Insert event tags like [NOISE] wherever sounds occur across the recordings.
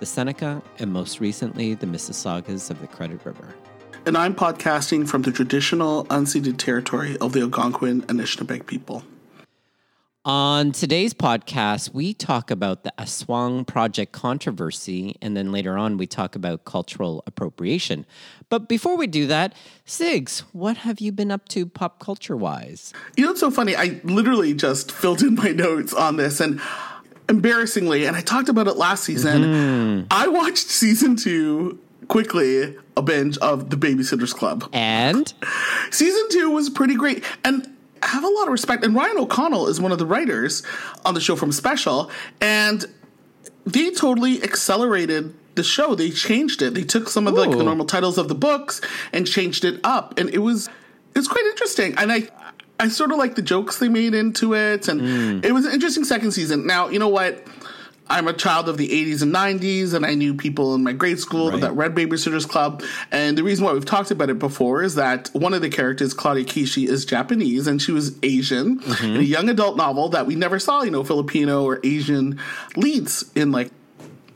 the Seneca, and most recently, the Mississaugas of the Credit River. And I'm podcasting from the traditional unceded territory of the Algonquin Anishinaabe people. On today's podcast, we talk about the Aswang Project controversy, and then later on, we talk about cultural appropriation. But before we do that, Sigs, what have you been up to pop culture wise? You know, it's so funny. I literally just filled in my [LAUGHS] notes on this, and embarrassingly, and I talked about it last season, mm-hmm. I watched season two quickly a binge of The Babysitter's Club. And season two was pretty great. And I have a lot of respect. And Ryan O'Connell is one of the writers on the show from Special, and they totally accelerated the show. They changed it. They took some of the, like, the normal titles of the books and changed it up, and it was it's quite interesting. And I I sort of like the jokes they made into it, and mm. it was an interesting second season. Now you know what I'm a child of the 80s and 90s, and I knew people in my grade school right. that read Babysitters Club. And the reason why we've talked about it before is that one of the characters, Claudia Kishi, is Japanese and she was Asian mm-hmm. in a young adult novel that we never saw, you know, Filipino or Asian leads in like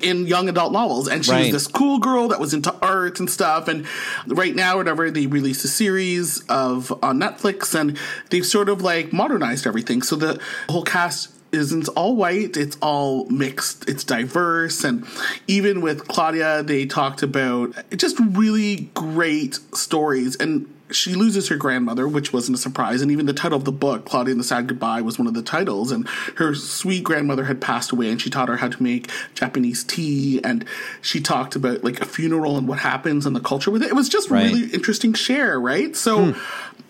in young adult novels. And she right. was this cool girl that was into art and stuff. And right now, whatever, they released a series of on Netflix and they've sort of like modernized everything. So the whole cast isn't all white it's all mixed it's diverse and even with claudia they talked about just really great stories and she loses her grandmother, which wasn't a surprise. And even the title of the book, Claudia and the Sad Goodbye, was one of the titles. And her sweet grandmother had passed away, and she taught her how to make Japanese tea. And she talked about like a funeral and what happens and the culture with it. It was just right. really interesting share, right? So hmm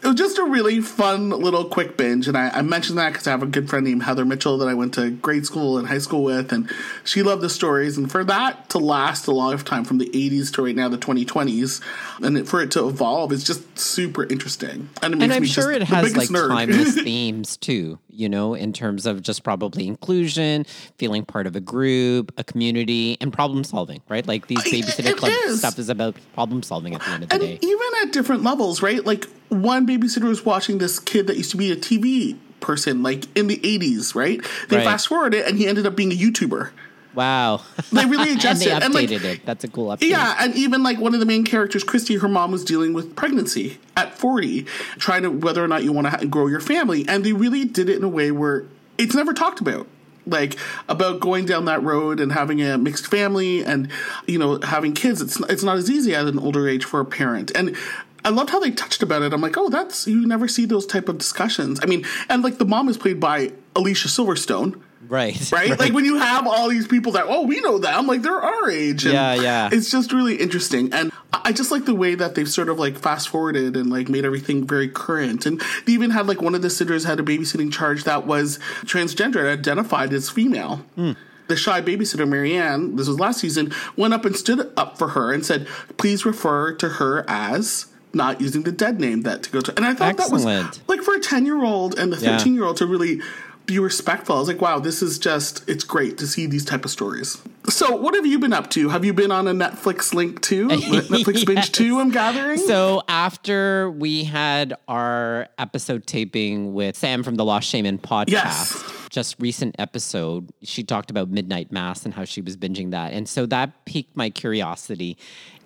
it was just a really fun little quick binge. And I, I mentioned that because I have a good friend named Heather Mitchell that I went to grade school and high school with, and she loved the stories. And for that to last a lifetime from the 80s to right now, the 2020s, and for it to evolve is just super interesting. And, and I'm sure it has like nerd. timeless [LAUGHS] themes too, you know, in terms of just probably inclusion, feeling part of a group, a community, and problem solving, right? Like these babysitter club is. stuff is about problem solving at the end of the and day. Even at different levels, right? Like one babysitter was watching this kid that used to be a TV person, like in the 80s, right? They right. fast forward it and he ended up being a YouTuber. Wow. They really [LAUGHS] adjusted and they updated and like, it. That's a cool update. Yeah, and even like one of the main characters, Kristy, her mom was dealing with pregnancy at 40, trying to whether or not you want to grow your family. And they really did it in a way where it's never talked about like about going down that road and having a mixed family and you know having kids it's it's not as easy at an older age for a parent and I loved how they touched about it. I'm like, oh, that's you never see those type of discussions. I mean, and like the mom is played by Alicia Silverstone. Right, right. Right. Like when you have all these people that, oh, we know them, like they're our age. yeah, yeah. It's just really interesting. And I just like the way that they've sort of like fast forwarded and like made everything very current. And they even had like one of the sitters had a babysitting charge that was transgender, and identified as female. Mm the shy babysitter Mary Anne, this was last season, went up and stood up for her and said, "Please refer to her as not using the dead name that to go to. And I thought Excellent. that was like for a 10 year old and the 13 yeah. year old to really be respectful. I was like, wow, this is just, it's great to see these type of stories. So, what have you been up to? Have you been on a Netflix link too? [LAUGHS] Netflix yes. binge too, I'm gathering? So, after we had our episode taping with Sam from the Lost Shaman podcast, yes. just recent episode, she talked about Midnight Mass and how she was binging that. And so that piqued my curiosity.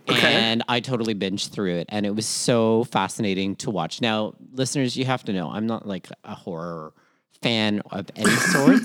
Okay. And I totally binged through it, and it was so fascinating to watch. Now, listeners, you have to know I'm not like a horror fan of any [LAUGHS] sort.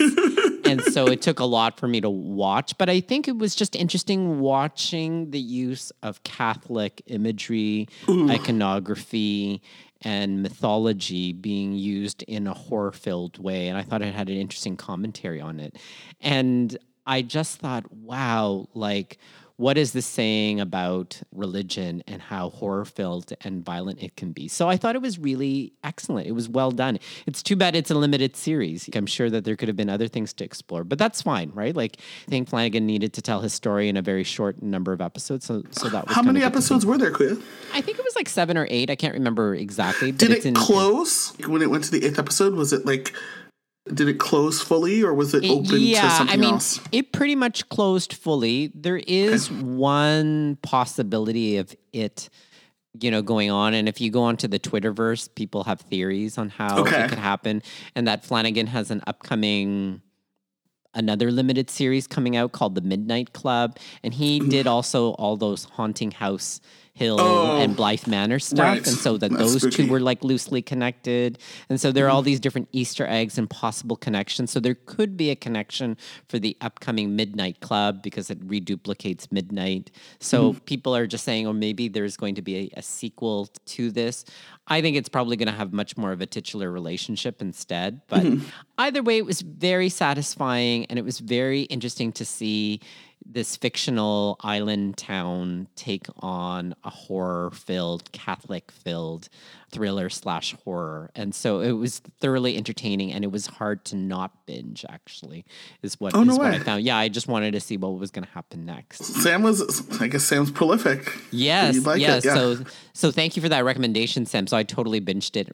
and so it took a lot for me to watch, but I think it was just interesting watching the use of Catholic imagery, Ooh. iconography, and mythology being used in a horror filled way. And I thought it had an interesting commentary on it. And I just thought, wow, like what is this saying about religion and how horror filled and violent it can be? So I thought it was really excellent. It was well done. It's too bad it's a limited series. I'm sure that there could have been other things to explore, but that's fine, right? Like I think Flanagan needed to tell his story in a very short number of episodes. So, so that was how many episodes were there, Kuya? I think it was like seven or eight. I can't remember exactly. Did it in, close when it went to the eighth episode? Was it like did it close fully or was it open yeah, to something I mean, else? It pretty much closed fully. There is okay. one possibility of it, you know, going on. And if you go onto the Twitterverse, people have theories on how okay. it could happen. And that Flanagan has an upcoming another limited series coming out called The Midnight Club. And he mm. did also all those haunting house Hill oh, and Bly Manor stuff. Right. And so that That's those spooky. two were like loosely connected. And so there are all mm-hmm. these different Easter eggs and possible connections. So there could be a connection for the upcoming Midnight Club because it reduplicates Midnight. So mm. people are just saying, or oh, maybe there's going to be a, a sequel to this. I think it's probably going to have much more of a titular relationship instead. But mm-hmm. either way, it was very satisfying and it was very interesting to see this fictional island town take on a horror filled, Catholic filled thriller slash horror. And so it was thoroughly entertaining and it was hard to not binge actually is what, oh, is no what I found. Yeah, I just wanted to see what was going to happen next. Sam was I guess Sam's prolific. Yes. Like yes. Yeah. So so thank you for that recommendation Sam. So I totally binged it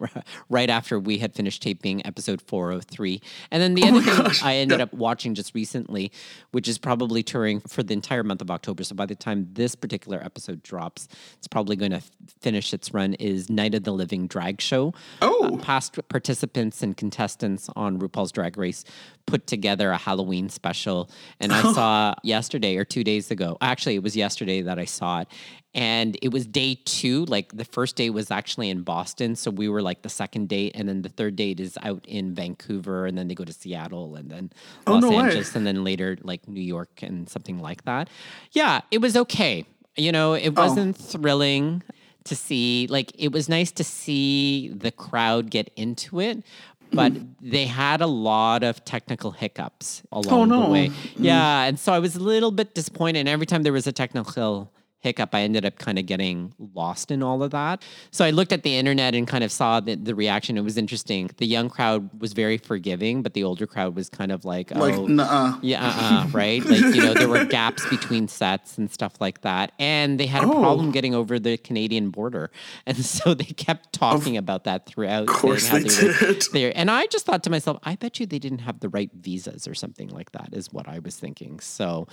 right after we had finished taping episode 403. And then the oh other thing gosh. I ended yeah. up watching just recently, which is probably touring for the entire month of October. So by the time this particular episode drops, it's probably going to f- finish its run is Night of the Living living drag show. Oh. Uh, past participants and contestants on RuPaul's Drag Race put together a Halloween special. And I [LAUGHS] saw yesterday or two days ago, actually, it was yesterday that I saw it. And it was day two. Like the first day was actually in Boston. So we were like the second date. And then the third date is out in Vancouver. And then they go to Seattle and then oh, Los no Angeles. Way. And then later, like New York and something like that. Yeah, it was okay. You know, it oh. wasn't oh. thrilling to see like it was nice to see the crowd get into it but mm. they had a lot of technical hiccups along oh, no. the way. Mm. Yeah, and so I was a little bit disappointed. And every time there was a technical hiccup, I ended up kind of getting lost in all of that. So I looked at the internet and kind of saw the, the reaction. It was interesting. The young crowd was very forgiving, but the older crowd was kind of like, oh, like, nuh-uh. yeah, uh-uh, right? Like, you know, there were [LAUGHS] gaps between sets and stuff like that. And they had a oh. problem getting over the Canadian border. [LAUGHS] And so they kept talking of about that throughout. Of course they, they did. There. And I just thought to myself, I bet you they didn't have the right visas or something like that is what I was thinking. So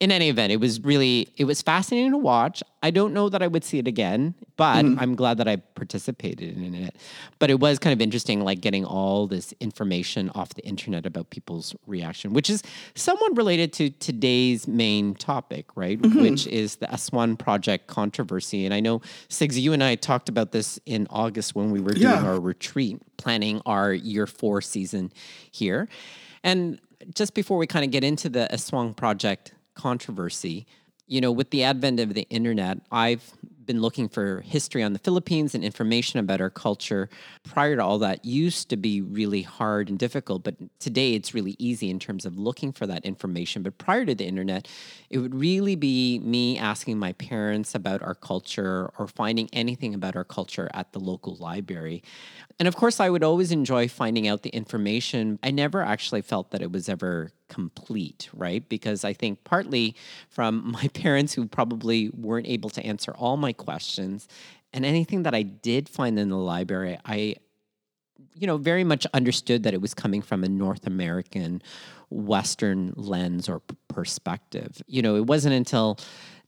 in any event, it was really, it was fascinating to watch watch. I don't know that I would see it again, but mm. I'm glad that I participated in it. But it was kind of interesting, like getting all this information off the internet about people's reaction, which is somewhat related to today's main topic, right? Mm-hmm. Which is the Aswang project controversy. And I know, Sigs, you and I talked about this in August when we were doing yeah. our retreat, planning our year four season here. And just before we kind of get into the Aswang project controversy, you know, with the advent of the internet, I've been looking for history on the Philippines and information about our culture. Prior to all that, used to be really hard and difficult, but today it's really easy in terms of looking for that information. But prior to the internet, it would really be me asking my parents about our culture or finding anything about our culture at the local library. And of course, I would always enjoy finding out the information. I never actually felt that it was ever complete, right? Because I think partly from [LAUGHS] my parents who probably weren't able to answer all my questions, and anything that I did find in the library, I you know, very much understood that it was coming from a North American Western lens or perspective. You know, it wasn't until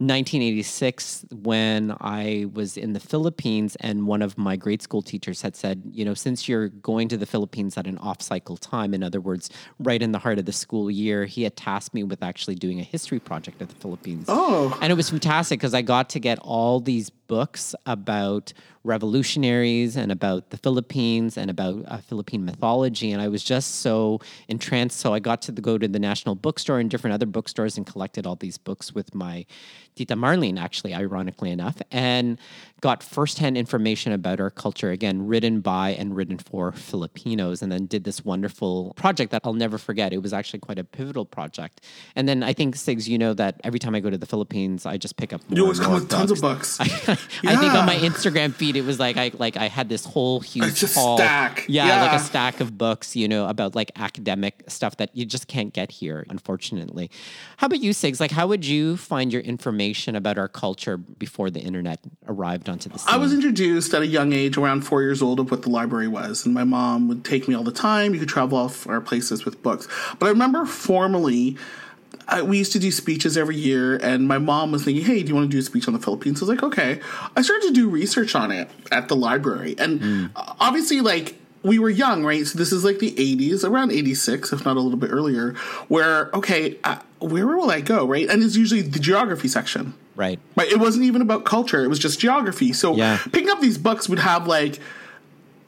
1986 when I was in the Philippines and one of my grade school teachers had said, you know, since you're going to the Philippines at an off cycle time, in other words, right in the heart of the school year, he had tasked me with actually doing a history project of the Philippines. Oh. And it was fantastic because I got to get all these books about revolutionaries and about the Philippines and about uh, Philippine mythology. And I was just so entranced. So I got to the, go to the National Bookstore and different other bookstores and collected all these books with my Tita Marlene, actually, ironically enough, and got firsthand information about our culture, again, written by and written for Filipinos, and then did this wonderful project that I'll never forget. It was actually quite a pivotal project. And then I think, Sigs, you know that every time I go to the Philippines, I just pick up more You always come with tons of books. books. I, I think on my Instagram feed, it was like I like I had this whole huge haul. stack. Yeah, like a stack of books, you know, about like academic stuff that you just can't get here, unfortunately. How about you, Sigs? Like, how would you find your information about our culture before the internet arrived onto the scene? I was introduced at a young age, around four years old, of what the library was, and my mom would take me all the time. You could travel off our places with books, but I remember formally. I, we used to do speeches every year, and my mom was thinking, "Hey, do you want to do a speech on the Philippines?" I was like, "Okay." I started to do research on it at the library, and mm. obviously, like we were young, right? So this is like the '80s, around '86, if not a little bit earlier. Where okay, uh, where will I go, right? And it's usually the geography section. right. Right. It wasn't even about culture. It was just geography. So Yeah. picking up these books would have like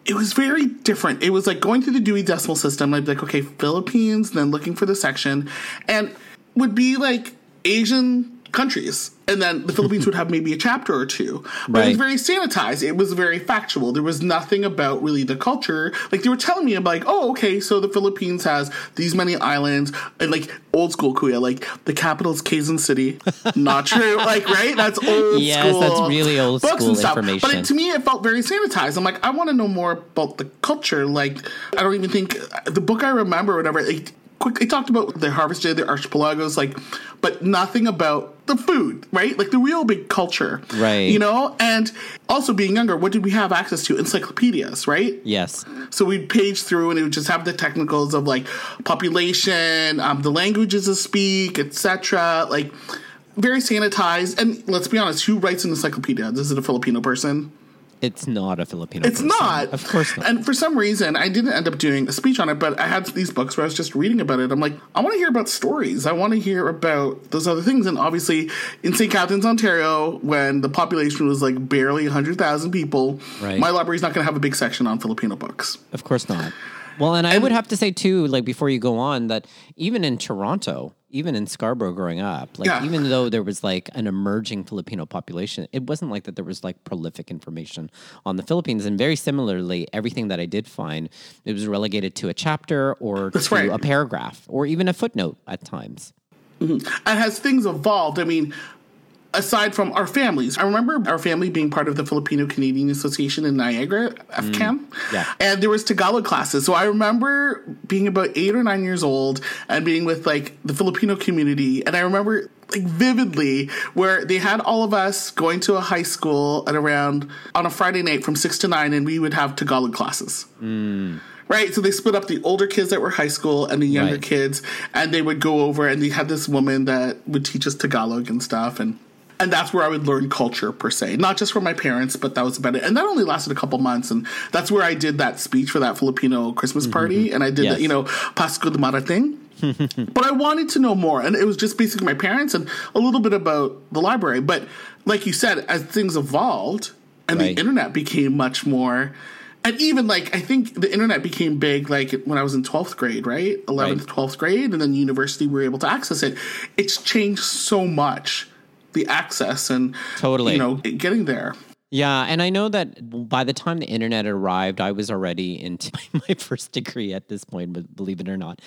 it was very different. It was like going through the Dewey Decimal System. I'd be like, okay, Philippines, then looking for the section, and would be like Asian countries. And then the Philippines would have maybe a chapter or two. But it was very sanitized. It was very factual. There was nothing about really the culture. Like they were telling me, I'm like, oh, okay, so the Philippines has these many islands and like old school Kuya, like the capital's Quezon City. Not true. [LAUGHS] like, right? That's old Yes, school. that's really old books school and stuff. But it, to me, it felt very sanitized. I'm like, I want to know more about the culture. Like, I don't even think the book I remember, or whatever. It, quick, it talked about the harvested, the archipelagos, like, but nothing about the food, right? Like the real big culture, Right. You know, and also being younger, what did we have access to? Encyclopedias, right? Yes. So we'd page through and it would just have the technicals of like population, um, the languages to speak, etc. Like very sanitized. And let's be honest, who writes an encyclopedia? this Is it a Filipino person? It's not a Filipino. It's person. not. Of course not. And for some reason, I didn't end up doing a speech on it, but I had these books where I was just reading about it. I'm like, I want to hear about stories. I want to hear about those other things. And obviously, in St. Catharines, Ontario, when the population was like barely 100,000 people, Right. my library's not going to have a big section on Filipino books. Of course not. Well, and I would have to say too, like before you go on, that even in Toronto, even in Scarborough growing up, like Yeah. even though there was like an emerging Filipino population, it wasn't like that there was like prolific information on the Philippines. And very similarly, everything that I did find, it was relegated to a chapter or That's to right. a paragraph or even a footnote at times. Mm-hmm. And as things evolved, I mean, aside from our families, I remember our family being part of the Filipino Canadian Association in Niagara, FCAM. Mm, yeah. And there was Tagalog classes. So I remember being about eight or nine years old and being with like the Filipino community. And I remember like vividly where they had all of us going to a high school at around on a Friday night from six to nine, and we would have Tagalog classes. Mm. Right, so they split up the older kids that were high school and the younger Right. kids, and they would go over and they had this woman that would teach us Tagalog and stuff, and and that's where I would learn culture per se, not just from my parents, but that was about it. And that only lasted a couple months, and that's where I did that speech for that Filipino Christmas mm-hmm. party, and I did Yes. that, you know, Pasco de Marating. [LAUGHS] but I wanted to know more, and it was just basically my parents and a little bit about the library. But like you said, as things evolved and Right. the internet became much more, and even like I think the internet became big like when I was in twelfth grade, right, eleventh, twelfth grade, and then university we were able to access it. It's changed so much, the access and Totally. you know, getting there. Yeah, and I know that by the time the internet arrived, I was already into [LAUGHS] my first degree at this point, but believe it or not.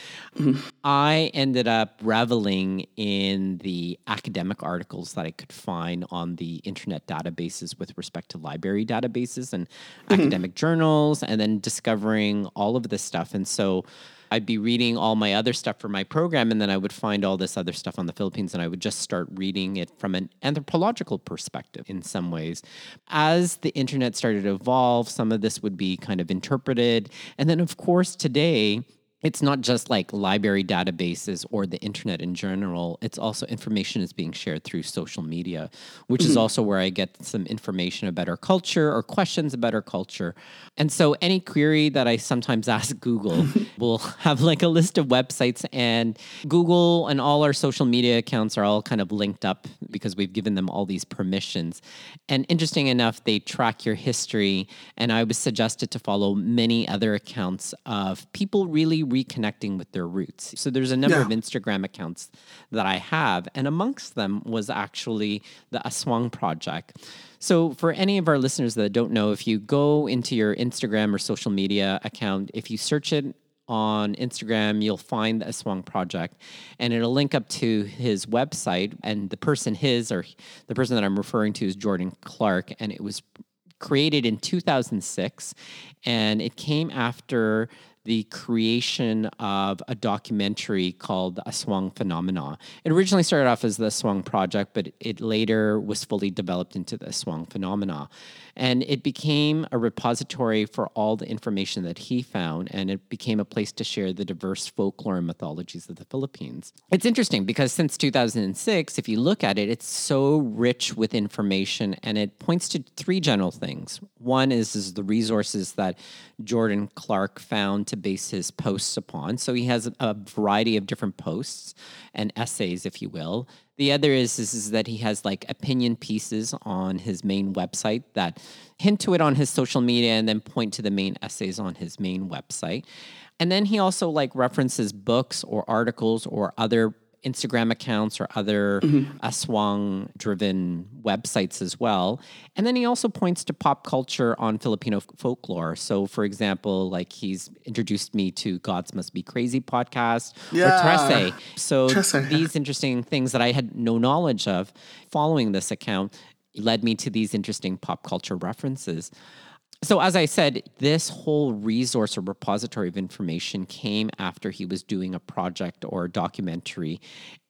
I ended up reveling in the academic articles that I could find on the internet databases with respect to library databases and mm-hmm. academic journals, and then discovering all of this stuff. And so I'd be reading all my other stuff for my program, and then I would find all this other stuff on the Philippines, and I would just start reading it from an anthropological perspective in some ways. As the internet started to evolve, some of this would be kind of interpreted. And then, of course, today, it's not just like library databases or the internet in general. It's also information is being shared through social media, which is mm-hmm. also where I get some information about our culture or questions about our culture. And so any query that I sometimes [LAUGHS] ask Google [LAUGHS] will have like a list of websites and Google and all our social media accounts are all kind of linked up because we've given them all these permissions. And interesting enough, they track your history. And I was suggested to follow many other accounts of people really reconnecting with their roots. So there's a number Yeah. of Instagram accounts that I have, and amongst them was actually the Aswang Project. So, for any of our listeners that don't know, if you go into your Instagram or social media account, if you search it on Instagram, you'll find the Aswang Project, and it'll link up to his website. And the person, his or the person that I'm referring to, is Jordan Clark, and it was created in 2006, and it came after the creation of a documentary called The Aswang Phenomena. It originally started off as the Aswang Project, but it later was fully developed into the Aswang Phenomena. And it became a repository for all the information that he found, and it became a place to share the diverse folklore and mythologies of the Philippines. It's interesting because since 2006, if you look at it, it's so rich with information, and it points to three general things. One is, is the resources that Jordan Clark found to base his posts upon. So he has a variety of different posts and essays, if you will. The other is, is, is that he has like opinion pieces on his main website that hint to it on his social media and then point to the main essays on his main website. And then he also like references books or articles or other Instagram accounts or other mm-hmm. uh, Aswang driven websites as well. And then he also points to pop culture on Filipino folklore. So, for example, like he's introduced me to Gods Must Be Crazy podcast Yeah. or Trese. So, yeah. these interesting things that I had no knowledge of following this account led me to these interesting pop culture references. So, as I said, this whole resource or repository of information came after he was doing a project or a documentary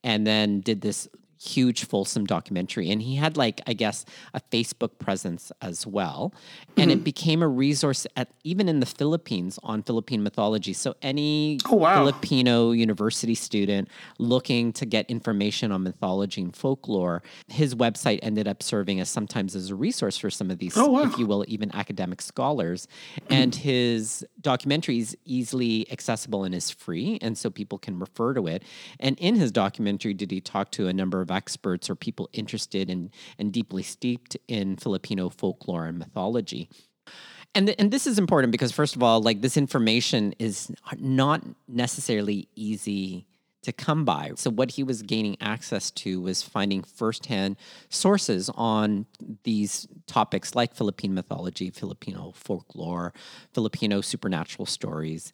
and then did this huge, fulsome documentary. And he had, like, I guess, a Facebook presence as well. And Mm-hmm. it became a resource at even in the Philippines on Philippine mythology. So, any Oh, wow. Filipino university student looking to get information on mythology and folklore, his website ended up serving as sometimes as a resource for some of these, Oh, wow. if you will, even academic scholars. And his documentary is easily accessible and is free, and so people can refer to it. And in his documentary, did he talk to a number of experts or people interested in and deeply steeped in Filipino folklore and mythology? And, th- and this is important because first of all, like this information is not necessarily easy to come by. So what he was gaining access to was finding firsthand sources on these topics like Philippine mythology, Filipino folklore, Filipino supernatural stories.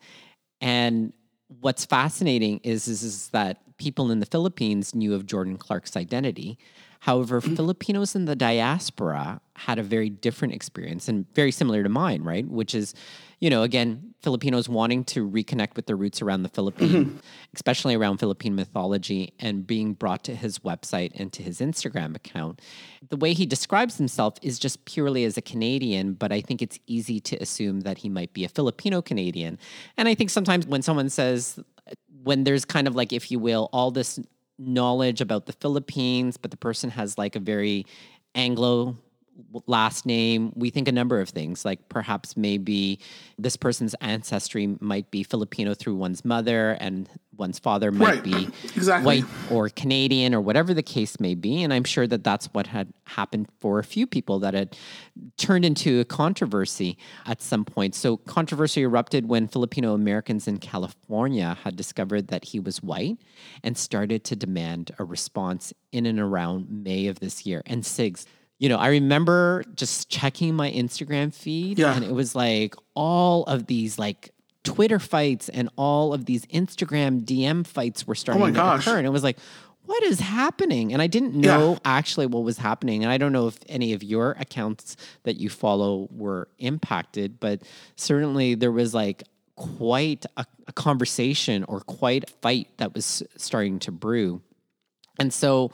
And what's fascinating is, is, is that people in the Philippines knew of Jordan Clark's identity. However, mm-hmm. Filipinos in the diaspora had a very different experience and very similar to mine, right? Which is, you know, again, Filipinos wanting to reconnect with their roots around the Philippines, mm-hmm. especially around Philippine mythology, and being brought to his website and to his Instagram account. The way he describes himself is just purely as a Canadian, but I think it's easy to assume that he might be a Filipino Canadian. And I think sometimes when someone says, when there's kind of like, if you will, all this knowledge about the Philippines, but the person has like a very Anglo last name, we think a number of things, like perhaps maybe this person's ancestry might be Filipino through one's mother and one's father might Right. be Exactly. white or Canadian or whatever the case may be. And I'm sure that that's what had happened for a few people that had turned into a controversy at some point. So, controversy erupted when Filipino Americans in California had discovered that he was white and started to demand a response in and around May of this year. And SIGs, you know, I remember just checking my Instagram feed Yeah. and it was like all of these like Twitter fights and all of these Instagram DM fights were starting Oh to gosh. occur. And it was like, what is happening? And I didn't Yeah. know actually what was happening. And I don't know if any of your accounts that you follow were impacted, but certainly there was like quite a, a conversation or quite a fight that was starting to brew. And so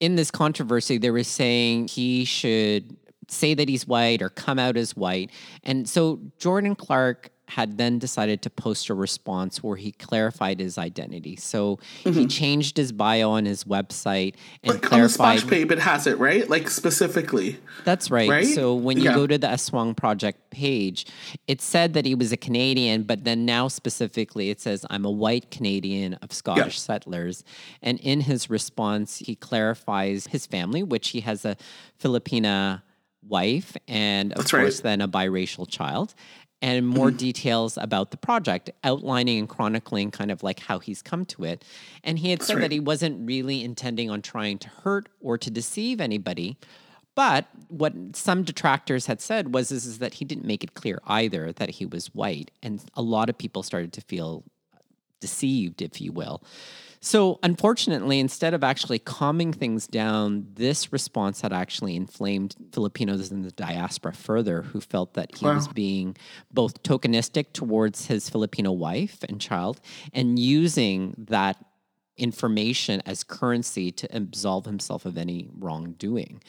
in this controversy, they were saying he should say that he's white or come out as white. And so Jordan Clark had then decided to post a response where he clarified his identity. So he mm-hmm. changed his bio on his website and Like on the clarified. splash page, it has it right, like specifically. That's right. Right? So when you Yeah. go to the Aswang Project page, it said that he was a Canadian, but then now specifically it says, I'm a white Canadian of Scottish settlers. And in his response, he clarifies his family, which he has a Filipina wife and of That's right. course then a biracial child. and more mm-hmm. details about the project, outlining and chronicling kind of like how he's come to it. And he had That's said right. that he wasn't really intending on trying to hurt or to deceive anybody. But what some detractors had said was is, is that he didn't make it clear either that he was white. And a lot of people started to feel deceived, if you will. So, unfortunately, instead of actually calming things down, this response had actually inflamed Filipinos in the diaspora further, who felt that he wow. was being both tokenistic towards his Filipino wife and child and using that information as currency to absolve himself of any wrongdoing.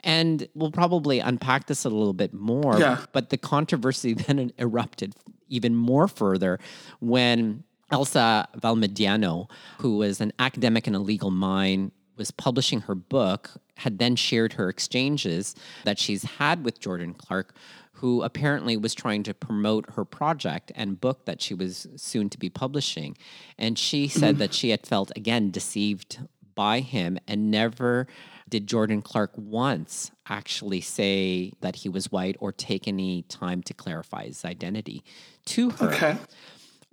And we'll probably unpack this a little bit more. Yeah. But the controversy [LAUGHS] then erupted even more further when Elsa Valmidiano, who was an academic in a legal mind, was publishing her book, had then shared her exchanges that she's had with Jordan Clark, who apparently was trying to promote her project and book that she was soon to be publishing. And she said mm-hmm. that she had felt, again, deceived by him and never did Jordan Clark once actually say that he was white or take any time to clarify his identity to her. Okay.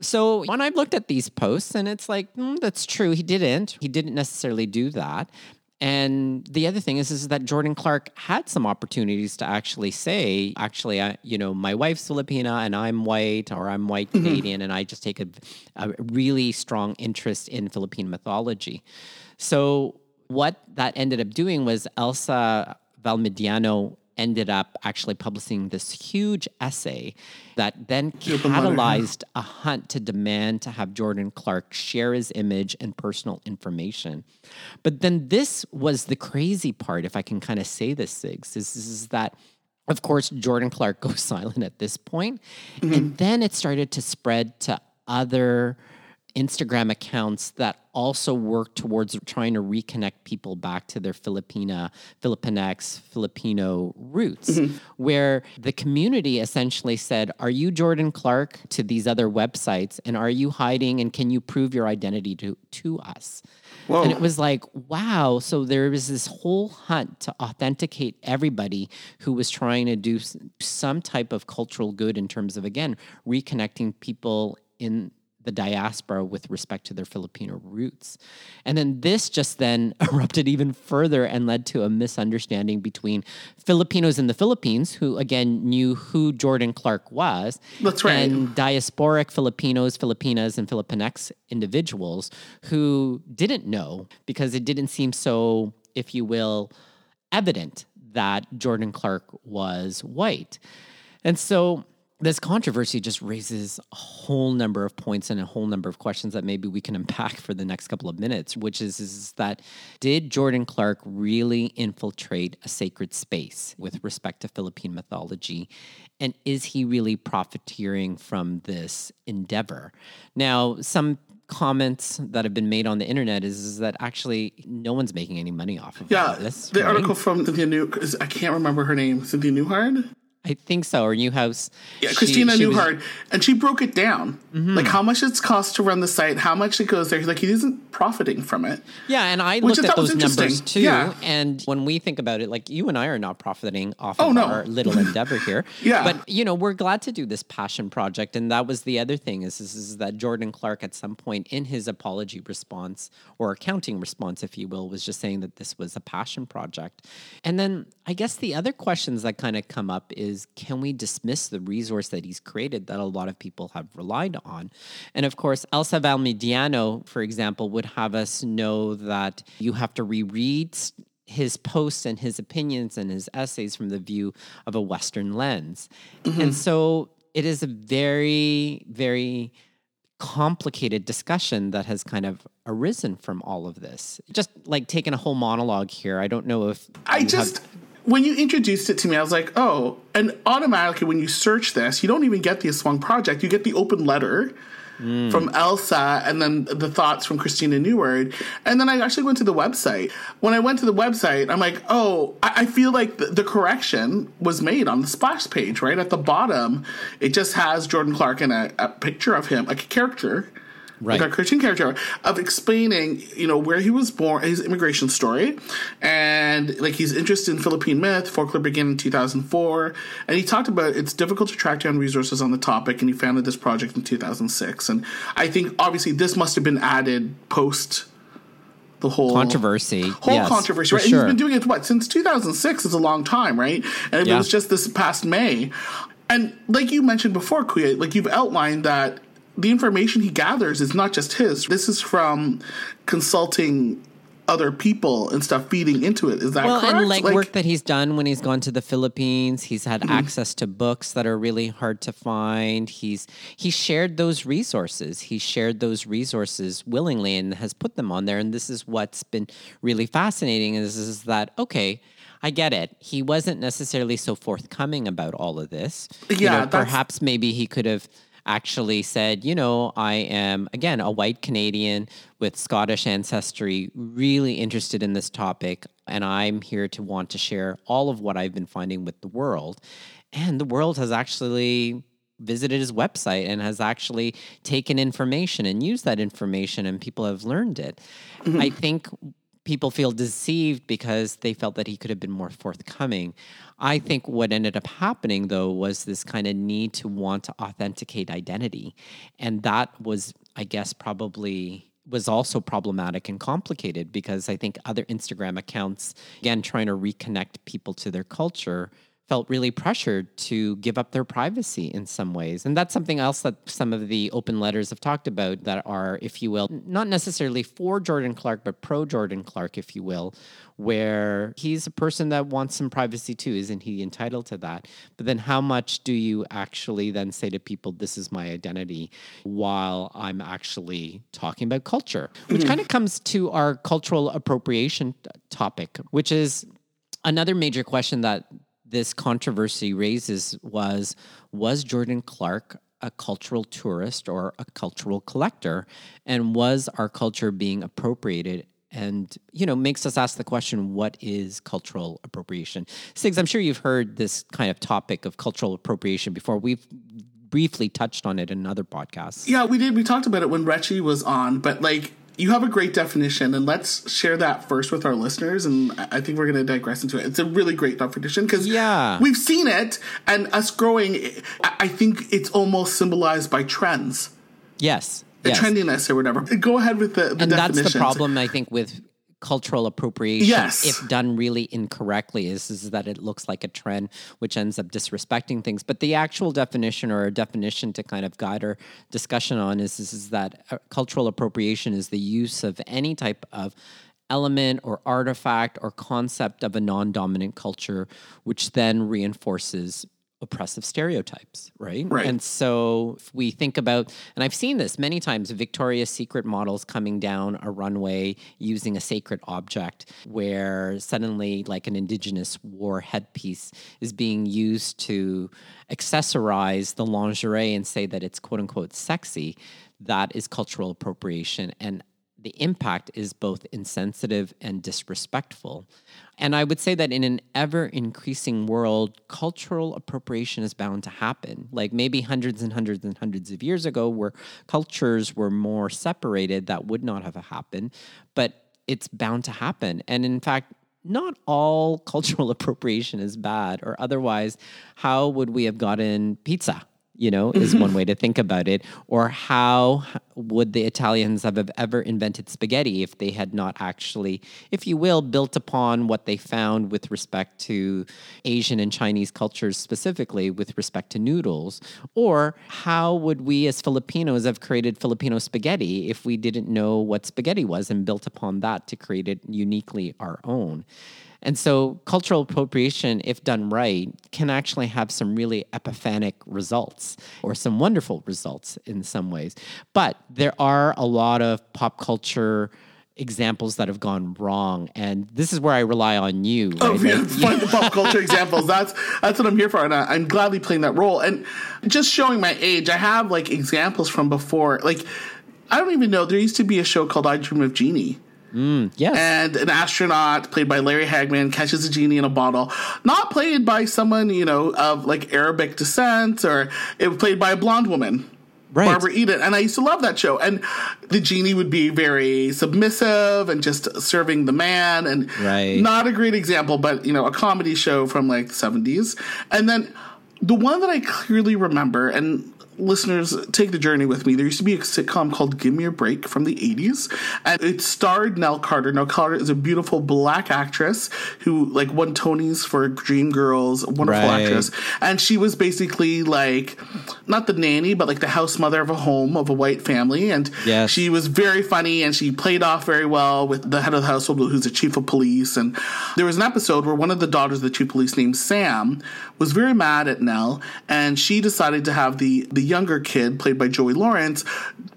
So when I've looked at these posts, and it's like, mm, that's true, he didn't. He didn't necessarily do that. And the other thing is, is that Jordan Clark had some opportunities to actually say, actually, I, you know, my wife's Filipina and I'm white, or I'm white mm-hmm. Canadian, mm-hmm. and I just take a, a really strong interest in Philippine mythology. So what that ended up doing was Elsa Valmidiano ended up actually publishing this huge essay that then catalyzed a hunt to demand to have Jordan Clark share his image and personal information. But then this was the crazy part, if I can kind of say this, Sigs, is, is that of course Jordan Clark [LAUGHS] goes silent at this point, mm-hmm. And then it started to spread to other Instagram accounts that also work towards trying to reconnect people back to their Filipina, Filipinx, Filipino roots, mm-hmm. where the community essentially said, Are you Jordan Clark to these other websites? And are you hiding? And can you prove your identity to, to us? Whoa. And it was like, wow. So there was this whole hunt to authenticate everybody who was trying to do some type of cultural good in terms of, again, reconnecting people in the diaspora with respect to their Filipino roots. And then this just then [LAUGHS] erupted even further and led to a misunderstanding between Filipinos in the Philippines, who again knew who Jordan Clark was. That's right. And diasporic Filipinos, Filipinas, and Filipinx individuals who didn't know because it didn't seem so, if you will, evident that Jordan Clark was white. And so this controversy just raises a whole number of points and a whole number of questions that maybe we can unpack for the next couple of minutes, which is, is that did Jordan Clark really infiltrate a sacred space with respect to Philippine mythology? And is he really profiteering from this endeavor? Now, some comments that have been made on the internet is, is that actually no one's making any money off of it. yeah, this. The right? article from Cynthia New, I can't remember her name, Cynthia Newhard. I think so, or Newhouse. Yeah, she, Christina she Newhart, was... and she broke it down, mm-hmm. like how much it's cost to run the site, how much it goes there. Like he isn't profiting from it. Yeah, and I looked at those numbers too. Yeah. and when we think about it, like you and I are not profiting off oh, of no. our little endeavor here. [LAUGHS] yeah, but you know we're glad to do this passion project, and that was the other thing is, is, is that Jordan Clark at some point in his apology response or accounting response, if you will, was just saying that this was a passion project, and then I guess the other questions that kind of come up is can we dismiss the resource that he's created that a lot of people have relied on? And of course, Elsa Valmidiano, for example, would have us know that you have to reread his posts and his opinions and his essays from the view of a Western lens. Mm-hmm. And so it is a very, very complicated discussion that has kind of arisen from all of this. Just like taking a whole monologue here. I don't know if I just have when you introduced it to me, I was like, oh, and automatically when you search this, you don't even get the Aswang project. You get the open letter mm. from Elsa and then the thoughts from Christina Neward. And then I actually went to the website. When I went to the website, I'm like, oh, I, I feel like the, the, correction was made on the splash page, right? At the bottom, it just has Jordan Clark and a, a picture of him, a character right. like our cartoon character, of explaining, you know, where he was born, his immigration story, and like he's interested in Philippine myth. Folklore began in 2004, and he talked about it's difficult to track down resources on the topic, and he founded this project in 2006. And I think obviously this must have been added post the whole controversy, whole yes, controversy, right? Sure. And he's been doing it what since 2006 is a long time, right? And Yeah. it was just this past May, and like you mentioned before, Kuya, like you've outlined that the information he gathers is not just his. This is from consulting other people and stuff feeding into it. Is that well, correct? and like, work that he's done when he's gone to the Philippines, he's had Mm-hmm. access to books that are really hard to find. He's he shared those resources. He shared those resources willingly and has put them on there. And this is what's been really fascinating is, is that okay. I get it. He wasn't necessarily so forthcoming about all of this. You Yeah, know, perhaps maybe he could have actually said, you know, I am, again, a white Canadian with Scottish ancestry, really interested in this topic, and I'm here to want to share all of what I've been finding with the world. And the world has actually visited his website and has actually taken information and used that information, and people have learned it. Mm-hmm. I think people feel deceived because they felt that he could have been more forthcoming. I think what ended up happening though was this kind of need to want to authenticate identity. And that was, I guess, probably was also problematic and complicated because I think other Instagram accounts, again, trying to reconnect people to their culture, felt really pressured to give up their privacy in some ways. And that's something else that some of the open letters have talked about that are, if you will, not necessarily for Jordan Clark, but pro Jordan Clark, if you will, where he's a person that wants some privacy too. Isn't he entitled to that? But then how much do you actually then say to people, this is my identity, while I'm actually talking about culture? Which kind of hmm. comes to our cultural appropriation topic, which is another major question that this controversy raises was was Jordan Clark a cultural tourist or a cultural collector? And was our culture being appropriated? And you know makes us ask the question what is cultural appropriation? Sigs, i'm sure you've heard this kind of topic of cultural appropriation before. We've briefly touched on it in other podcasts Yeah, we did. We talked about it when Retchie was on, but like you have a great definition, and let's share that first with our listeners. And I think we're going to digress into it. It's a really great definition because Yeah. we've seen it, and us growing. I think it's almost symbolized by trends, yes the yes. trendiness or whatever. Go ahead with the, the and that's the problem i think with cultural appropriation Yes. if done really incorrectly is, is that it looks like a trend which ends up disrespecting things but the actual definition or a definition to kind of guide our discussion on is, is, is that uh, cultural appropriation is the use of any type of element or artifact or concept of a non-dominant culture which then reinforces oppressive stereotypes right Right. and so if we think about, and I've seen this many times, Victoria's Secret models coming down a runway using a sacred object where suddenly, like an indigenous war headpiece, is being used to accessorize the lingerie and say that it's quote unquote sexy. That is cultural appropriation. And the impact is both insensitive and disrespectful. And I would say that in an ever increasing world, cultural appropriation is bound to happen. Like maybe hundreds and hundreds and hundreds of years ago, where cultures were more separated, that would not have happened, but it's bound to happen. And in fact, not all [LAUGHS] cultural appropriation is bad, or otherwise, how would we have gotten pizza? You know, [LAUGHS] is one way to think about it. Or how would the Italians have ever invented spaghetti if they had not actually, if you will, built upon what they found with respect to Asian and Chinese cultures specifically with respect to noodles? Or how would we as Filipinos have created Filipino spaghetti if we didn't know what spaghetti was and built upon that to create it uniquely our own? And so, cultural appropriation, if done right, can actually have some really epiphanic results or some wonderful results in some ways. But there are a lot of pop culture examples that have gone wrong. And this is where I rely on you. Oh, right? yeah, Like- find the pop culture examples. That's that's what I'm here for, and I, I'm gladly playing that role. And just showing my age, I have like examples from before. Like, I don't even know. There used to be a show called I Dream of Jeannie. Mm, yes. and an astronaut played by Larry Hagman catches a genie in a bottle. Not played by someone, you know, of like Arabic descent or it was played by a blonde woman. Right. Barbara Eden. And I used to love that show. And the genie would be very submissive and just serving the man. And right. not a great example, but, you know, a comedy show from like the 70s. And then the one that I clearly remember, and listeners take the journey with me, there used to be a sitcom called Give Me a Break from the 80s, and it starred Nell Carter. Nell Carter is a beautiful black actress who like won Tonys for Dreamgirls, wonderful right. actress, and she was basically like not the nanny, but like the house mother of a home of a white family, and yes. she was very funny and she played off very well with the head of the household, who's the chief of police. And there was an episode where one of the daughters of the chief of police, named Sam, was very mad at Nell, and she decided to have the the younger kid, played by Joey Lawrence,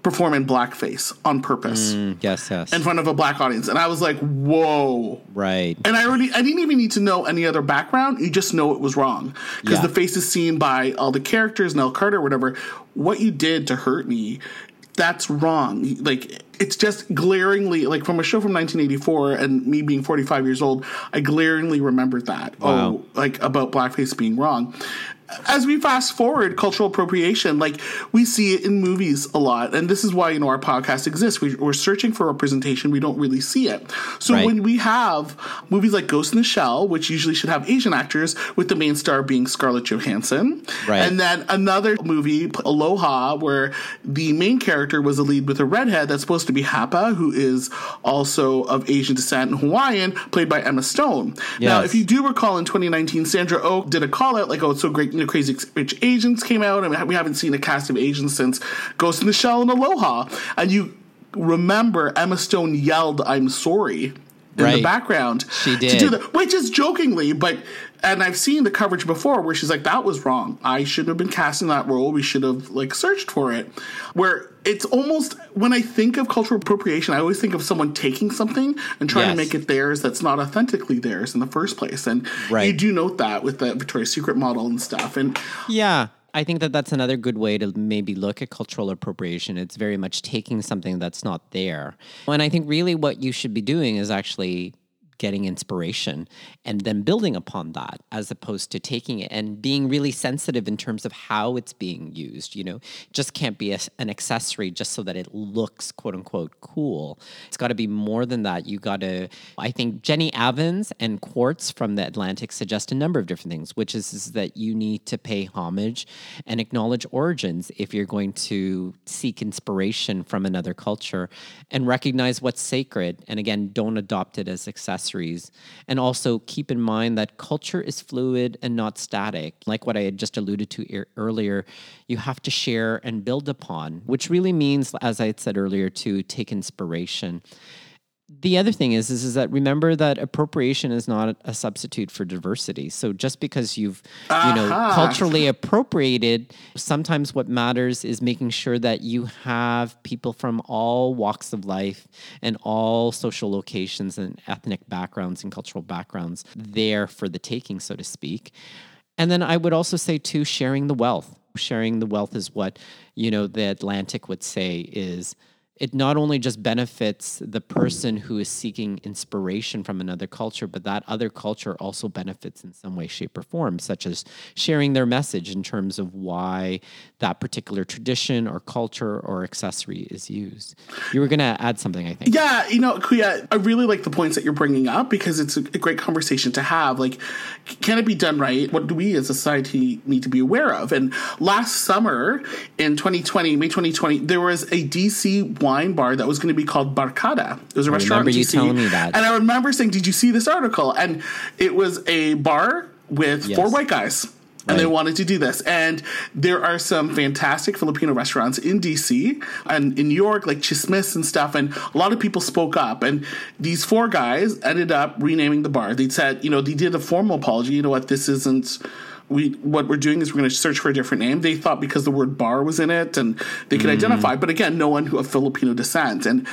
perform in blackface on purpose. Mm, yes, yes. In front of a black audience. And I was like, whoa. Right. And I already, I didn't even need to know any other background. You just know it was wrong. Because yeah. the face is seen by all the characters, Nell Carter, whatever. What you did to hurt me, that's wrong. Like, it's just glaringly like from a show from 1984 and me being 45 years old i glaringly remembered that wow. oh like about blackface being wrong as we fast forward cultural appropriation like we see it in movies a lot and this is why you know our podcast exists we, are searching for representation we don't really see it so right. when we have movies like ghost in the shell which usually should have asian actors with the main star being scarlett johansson right. and then another movie aloha where the main character was a lead with a redhead that's supposed to be hapa who is also of asian descent and hawaiian played by emma stone yes. now if you do recall in 2019 sandra oh did a call out like oh it's so great you know, Crazy Rich Asians came out, and we haven't seen a cast of Asians since Ghost in the Shell and Aloha. And you remember Emma Stone yelled, "I'm sorry." In right. the background, she did, to do that, which is jokingly, but and I've seen the coverage before where she's like, "That was wrong. I shouldn't have been cast in that role. We should have like searched for it." Where it's almost when I think of cultural appropriation, I always think of someone taking something and trying yes. to make it theirs that's not authentically theirs in the first place. And right. you do note that with the Victoria's Secret model and stuff. And yeah, I think that that's another good way to maybe look at cultural appropriation. It's very much taking something that's not there. And I think really what you should be doing is actually getting inspiration and then building upon that as opposed to taking it and being really sensitive in terms of how it's being used you know? Just can't be a, an accessory just so that it looks quote unquote cool. It's got to be more than that. You got to i think jenni avins and quartz from the atlantic suggest a number of different things which is, is that you need to pay homage and acknowledge origins if you're going to seek inspiration from another culture and recognize what's sacred. And again don't adopt it as accessory accessories. And also keep in mind that culture is fluid and not static. Like what I had just alluded to earlier, you have to share and build upon, which really means, as I said earlier, to take inspiration the other thing is, is is that remember that appropriation is not a substitute for diversity. So just because you've uh-huh. you know culturally appropriated, sometimes what matters is making sure that you have people from all walks of life and all social locations and ethnic backgrounds and cultural backgrounds there for the taking, so to speak. And then I would also say too, sharing the wealth. Sharing the wealth is what you know the Atlantic would say is it not only just benefits the person who is seeking inspiration from another culture, but that other culture also benefits in some way, shape, or form, such as sharing their message in terms of why that particular tradition or culture or accessory is used. You were going to add something, I think. Yeah, you know, Kuya, I really like the points that you're bringing up because it's a, great conversation to have. Like, can it be done right? What do we as a society need to be aware of? And last summer in 2020, May 2020, there was a DC wine bar that was going to be called Barkada. It was a I restaurant. Remember you telling me that? And I remember saying, "Did you see this article?" And it was a bar with yes. four white guys. And they wanted to do this. And there are some fantastic Filipino restaurants in DC and in New York, like Chismis and stuff. And a lot of people spoke up. And these four guys ended up renaming the bar. They said, you know, they did a formal apology. You know what? This isn't we what we're doing is we're going to search for a different name. They thought because the word bar was in it and they could mm. identify, but again, no one who of Filipino descent. And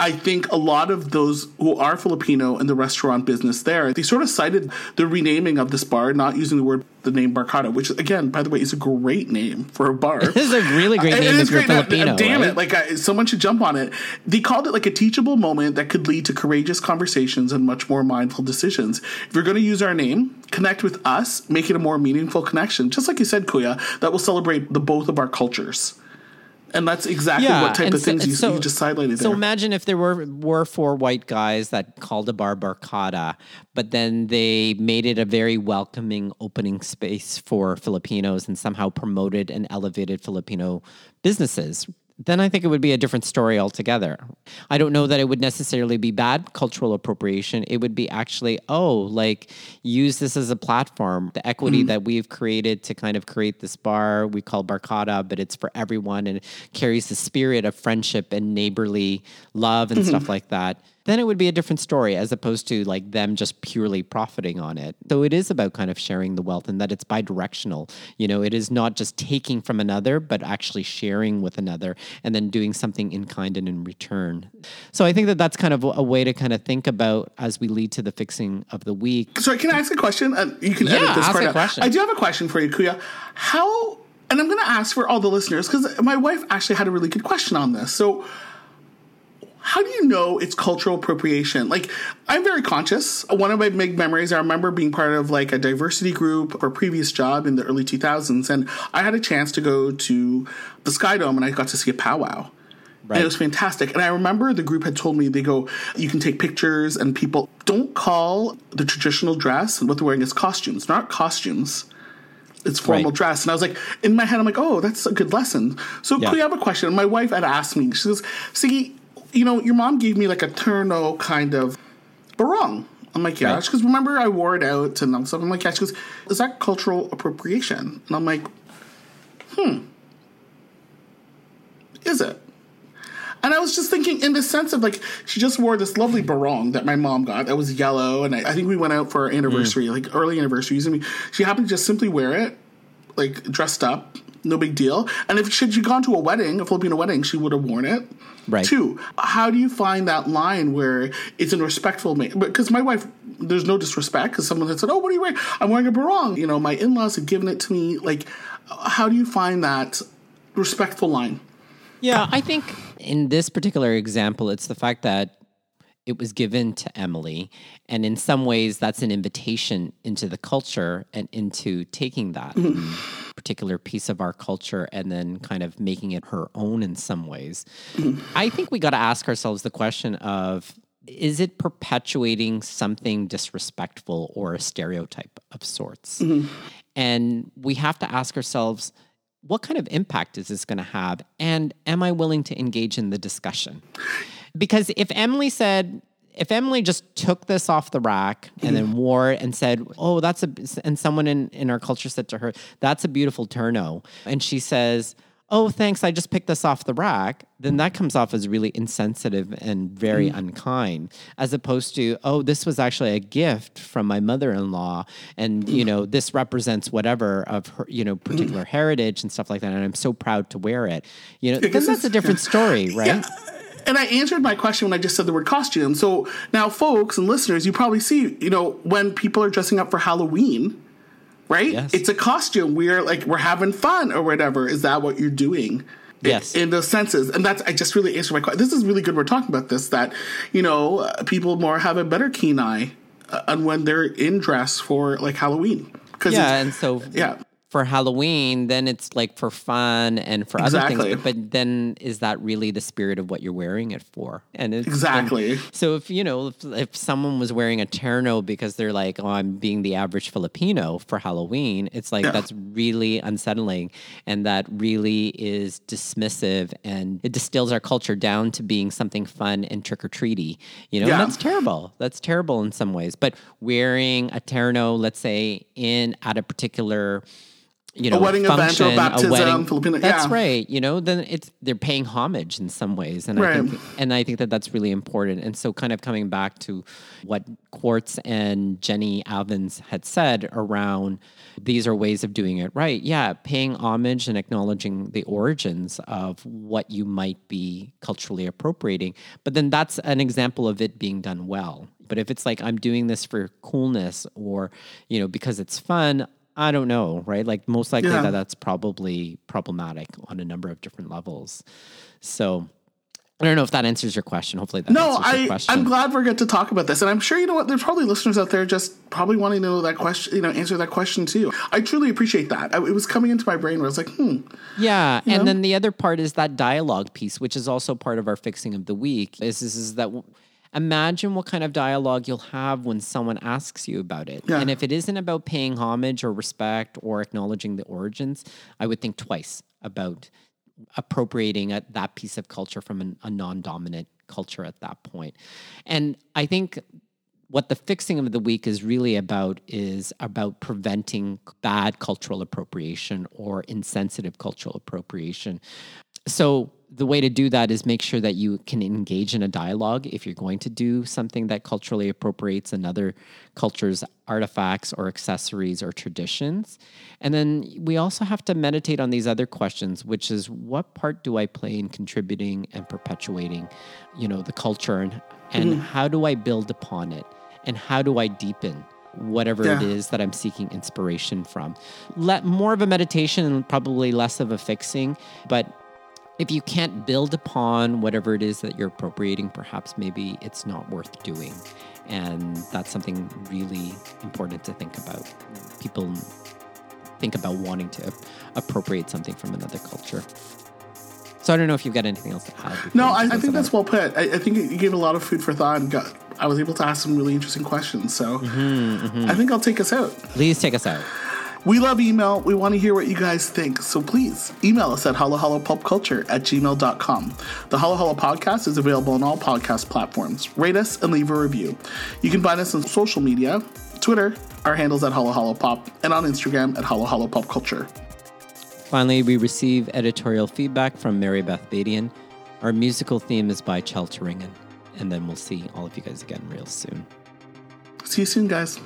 I think a lot of those who are Filipino in the restaurant business there, they sort of cited the renaming of this bar, not using the word the name Barkada, which again, by the way, is a great name for a bar. [LAUGHS] it is a really great name if you're Filipino. damn right? it! Like I, someone should jump on it. They called it like a teachable moment that could lead to courageous conversations and much more mindful decisions. If you're going to use our name, connect with us, make it a more meaningful connection. Just like you said, Kuya, that will celebrate the both of our cultures And that's exactly Yeah, what type of so- things you, so- you just highlighted So there. imagine if there were were four white guys that called a bar Barkada, but then they made it a very welcoming opening space for Filipinos and somehow promoted and elevated Filipino businesses. Then I think it would be a different story altogether. I don't know that it would necessarily be bad cultural appropriation. It would be actually, oh, like use this as a platform. The equity mm. that we've created to kind of create this bar we call Barkada, but it's for everyone and carries the spirit of friendship and neighborly love and mm-hmm. stuff like that. Then it would be a different story as opposed to like them just purely profiting on it. So it is about kind of sharing the wealth and that it's bi-directional. You know, it is not just taking from another, but actually sharing with another and then doing something in kind and in return. So I think that that's kind of a way to kind of think about as we lead to the fixing of the week. Sorry, can I ask a question? Uh, you can Yeah, edit this ask part a out. question. I do have a question for you, Kuya. How, and I'm going to ask for all the listeners because my wife actually had a really good question on this. So, how do you know it's cultural appropriation? Like, I'm very conscious. One of my big memories, I remember being part of like a diversity group for a previous job in the early 2000s, and I had a chance to go to the Sky Dome and I got to see a powwow. And it was fantastic. And I remember the group had told me, they go, you can take pictures and people don't call the traditional dress and what they're wearing is costumes, not costumes. It's formal Right. dress. And I was like, in my head, I'm like, oh, that's a good lesson. So, Yeah. I have a question. My wife had asked me, she goes, see, you know, your mom gave me like a terno kind of barong. I'm like, yeah. Right. She goes, remember I wore it out and stuff. I'm like, yeah. She goes, is that cultural appropriation? And I'm like, hmm. Is it? And I was just thinking in the sense of like, she just wore this lovely barong that my mom got that was yellow. And I, I think we went out for our anniversary, like early anniversaries. And we, she happened to just simply wear it, like dressed up, no big deal. And if she'd gone to a wedding, a Filipino wedding, she would have worn it. Right. Two, how do you find that line where it's in respectful ma- Because my wife, there's no disrespect because someone had said, "Oh, what are you wearing?" I'm wearing a barong. You know, my in-laws had given it to me. Like, how do you find that respectful line? Yeah, I think in this particular example, it's the fact that it was given to Emily. And in some ways, that's an invitation into the culture and into taking that mm-hmm. Particular piece of our culture and then kind of making it her own in some ways. I think we got to ask ourselves the question of is it perpetuating something disrespectful or a stereotype of sorts? Mm-hmm. And we have to ask ourselves, what kind of impact is this going to have? And am I willing to engage in the discussion? Because if Emily said, if Emily just took this off the rack and then mm-hmm. wore it and said, "Oh, that's a," and someone in in our culture said to her, "That's a beautiful terno," and she says, "Oh, thanks, I just picked this off the rack," then that comes off as really insensitive and very mm-hmm. unkind, as opposed to, "Oh, this was actually a gift from my mother-in-law, and mm-hmm. you know, this represents whatever of her, you know, particular heritage and stuff like that, and I'm so proud to wear it." You know, then that's a different [LAUGHS] story, right? Yeah. And I answered my question when I just said the word costume. So now, folks and listeners, you probably see, you know, when people are dressing up for Halloween, right? Yes. It's a costume. We are like, we're having fun or whatever. Is that what you're doing? Yes. In those senses. And that's, I just really answered my question. This is really good. We're talking about this, that, you know, uh, people more have a better keen eye uh, on when they're in dress for like Halloween. Cause Yeah, and so yeah. For Halloween, then it's like for fun and for other things. But then is that really the spirit of what you're wearing it for? And it's, Exactly. and so if you know if, if someone was wearing a terno because they're like, oh, I'm being the average Filipino for Halloween, it's like Yeah. that's really unsettling, and that really is dismissive, and it distills our culture down to being something fun and trick or treaty. You know, Yeah. and that's terrible. That's terrible in some ways. But wearing a terno, let's say, in at a particular you know, wedding event or a baptism, Filipino- That's yeah. right. You know, then it's they're paying homage in some ways, and I think and I think that that's really important. And so, kind of coming back to what Quartz and Jenni Avins had said around these are ways of doing it right. Yeah, paying homage and acknowledging the origins of what you might be culturally appropriating, but then that's an example of it being done well. But if it's like I'm doing this for coolness or you know because it's fun, I don't know, right? Like most likely Yeah. that that's probably problematic on a number of different levels. So I don't know if that answers your question. Hopefully that no, answers I, your question. I'm glad we're get to talk about this. And I'm sure, you know what, there's probably listeners out there just probably wanting to know that question, you know, answer that question too. I truly appreciate that. I, it was coming into my brain where I was like, hmm. Yeah. You And know? then the other part is that dialogue piece, which is also part of our fixing of the week, is, is, is that w- imagine what kind of dialogue you'll have when someone asks you about it. Yeah. And if it isn't about paying homage or respect or acknowledging the origins, I would think twice about appropriating a, that piece of culture from an, a non-dominant culture at that point. And I think what the fixing of the week is really about is about preventing bad cultural appropriation or insensitive cultural appropriation. So the way to do that is make sure that you can engage in a dialogue if you're going to do something that culturally appropriates another culture's artifacts or accessories or traditions. And then we also have to meditate on these other questions, which is what part do I play in contributing and perpetuating, you know, the culture and and mm-hmm. how do I build upon it? And how do I deepen whatever it Yeah. is that I'm seeking inspiration from? Let more of a meditation and probably less of a fixing, but if you can't build upon whatever it is that you're appropriating, perhaps maybe it's not worth doing. And that's something really important to think about. People think about wanting to appropriate something from another culture. So I don't know if you've got anything else to add. No, I, I think it that's well put. I, I think you gave a lot of food for thought and got, I was able to ask some really interesting questions. So Mm-hmm, I think I'll take us out. Please take us out. We love email. We want to hear what you guys think. So please email us at halohalopopculture at gmail.com. The Halo Halo podcast is available on all podcast platforms. Rate us and leave a review. You can find us on social media Twitter, our handles at Halo Halo Pop, and on Instagram at Halo Halo Pop Culture. Finally, we receive editorial feedback from Mary Beth Badian. Our musical theme is by Chelteringen. And then we'll see all of you guys again real soon. See you soon, guys.